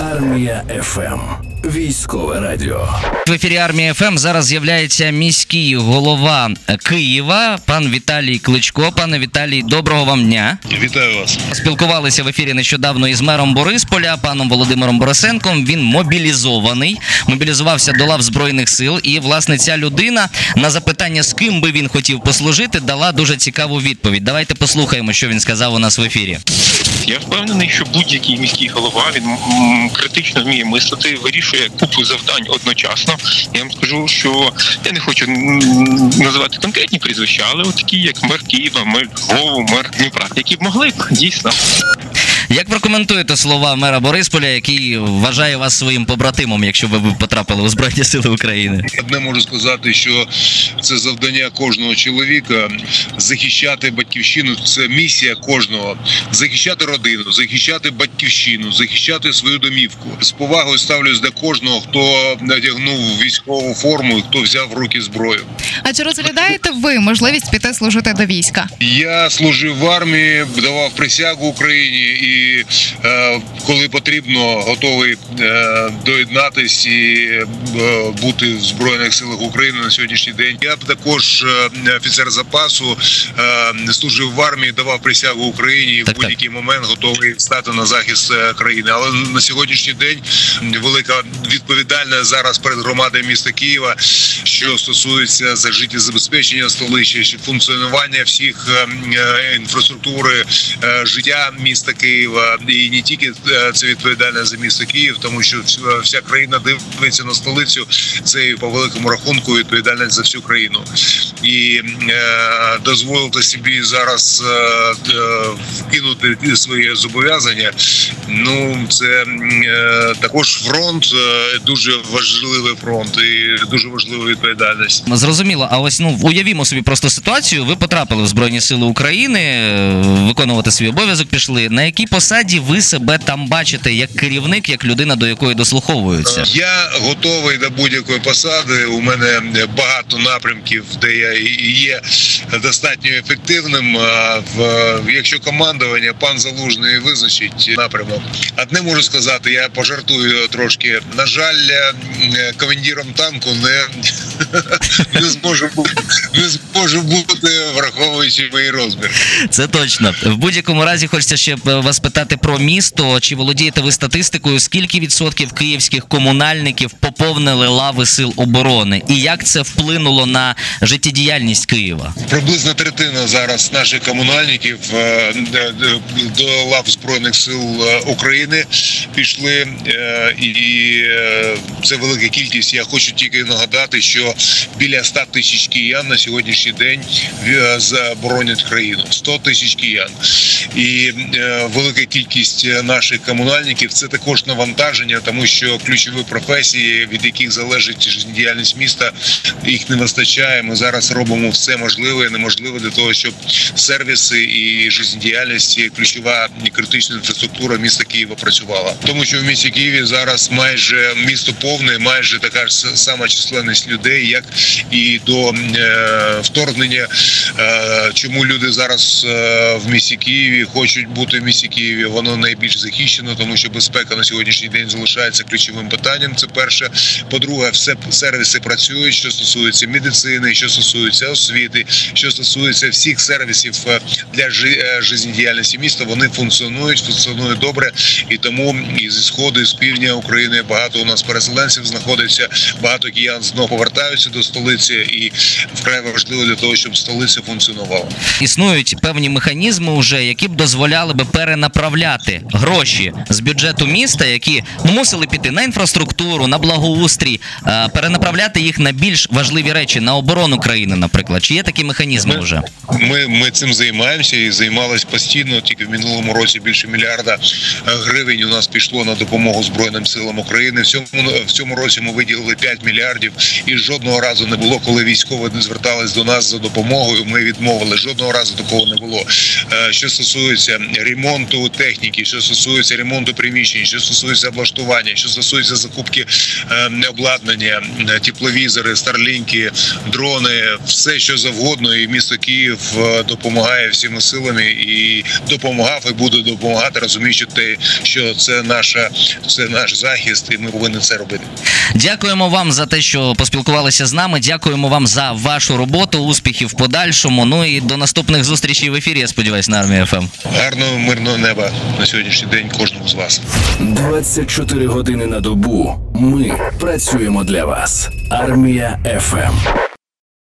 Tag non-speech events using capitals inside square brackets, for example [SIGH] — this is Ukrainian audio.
Армія ФМ. Військове радіо. В ефірі армії ФМ зараз з'являється міський голова Києва, пан Віталій Кличко. Пане Віталій, доброго вам дня. Вітаю вас. Спілкувалися в ефірі нещодавно із мером Борисполя, паном Володимиром Борисенком. Він мобілізований, мобілізувався до лав збройних сил. І власне ця людина на запитання, з ким би він хотів послужити, дала дуже цікаву відповідь. Давайте послухаємо, що він сказав у нас в ефірі. Я впевнений, що будь-який міський голова він критично вміє мислити, вирішує купу завдань одночасно. Я вам скажу, що я не хочу називати конкретні прізвища, але такі, як мер Києва, мер Львову, мер Дніпра, які б могли б дійсно. Як прокоментуєте слова мера Борисполя, який вважає вас своїм побратимом, якщо ви потрапили у Збройні Сили України? Одне можу сказати, що це завдання кожного чоловіка захищати батьківщину. Це місія кожного захищати родину, захищати батьківщину, захищати свою домівку. З повагою ставлюсь до кожного, хто надягнув військову форму, і хто взяв в руки зброю. А чи розглядаєте ви можливість піти служити до війська? Я служив в армії, давав присягу Україні, і е, коли потрібно, готовий е, доєднатись і е, бути в збройних силах України на сьогоднішній день. Я б також офіцер запасу служив в армії, давав присягу Україні і в будь-який момент готовий стати на захист країни. Але на сьогоднішній день велика відповідальність зараз перед громадою міста Києва, що стосується за життєзабезпечення столиці, функціонування всіх інфраструктури життя міста Києва, і не тільки е, це відповідальність за місто Київ, тому що вся- вся країна дивиться на столицю. Це по великому рахунку відповідальність за всю країну. І е, дозволити собі зараз е, е, вкинути свої зобов'язання. Ну це е, також фронт, е, дуже важливий фронт і дуже важлива відповідальність. Зрозуміло, а ось ну уявімо собі просто ситуацію. Ви потрапили в Збройні Сили України, е, виконувати свій обов'язок пішли. На якій посаді ви себе там бачите як керівник, як людина, до якої дослуховуються? Я готовий до будь-якої посади. У мене багато напрямків, де я є достатньо ефективним. В якщо командування пан залужний визначить напрямок, одне можу сказати, я пожартую трошки. На жаль, е, командиром танку не, [LAUGHS] не зможу бути, не зможу бути, враховуючи мої розміри. Це точно. В будь-якому разі хочеться ще вас питати про місто. Чи володієте ви статистикою? Скільки відсотків київських комунальників поповнили лави сил оборони? І як це вплинуло на життєдіяльність Києва? Приблизно третина зараз наших комунальників е, д- до лав збройних сил е, України пішли, е, і е, це велика кількість. Я хочу тільки нагадати, що біля 100 тисяч киян на сьогоднішній день е, заборонять країну. 100 тисяч киян. І е, велика кількість наших комунальників це також навантаження, тому що ключові професії, від яких залежить життєдіяльність міста, їх не вистачає. Ми зараз робимо все можливе і неможливе для того, щоб сервіси і життєдіяльність, і ключова і критична інфраструктура міста Києва працювала. Тому що в місті Києві зараз майже місто повне, майже така ж сама численність людей, як і до е, вторгнення. Е, чому люди зараз е, в місті Києві хочуть бути в місті Києві? Воно найбільш захищено, тому що безпека на сьогоднішній день залишається ключовим питанням. Це перше. По-друге, все сервіси працюють, що стосується медицини, що стосується освіти, що стосується всіх сервісів е, для жи- е, життєдіяльності міста. Вони функціонують, функціонують добре, і тому і зі сходу, і з півдня України багато у нас переселенців знаходиться. Багато киян знову повертаються до столиці, і вкрай важливо для того, щоб столиця функціонувала. Існують певні механізми, вже які б дозволяли би перенаправляти гроші з бюджету міста, які ну, мусили піти на інфраструктуру, на благоустрій, е, перенаправляти їх на більш важливі речі, на оборону країни, наприклад. Чи є такі механізми вже? Ми, ми цим займаємося і займалися постійно. Тільки в минулому році більше мільярда е, гривень у нас пішло на допомогу Збройним силам України. В цьому в цьому році ми виділили 5 мільярдів, і жодного разу не було, коли військові не звертались до нас за допомогою. Ми відмовили. Жодного разу такого не було. Е, Що стосується ремонту техніки, що стосується ремонту приміщень, що стосується облаштування, що стосується закупки е, обладнання, е, тепловізори, старлінки, дрони, все що завгодно. І місто Київ е, допомагає всіма силами і допомагав і буде допомагати, розуміючи те, що це наша це наш захист, і ми повинні це робити. Дякуємо вам за те, що поспілкувалися з нами. Дякуємо вам за вашу роботу, успіхів в подальшому. Ну і до наступних зустрічей в ефірі. Я сподіваюся, на армії ФМ. Гарного мирного неба на сьогоднішній день кожному з вас. 24 години на добу. Ми працюємо для вас. Армія ФМ.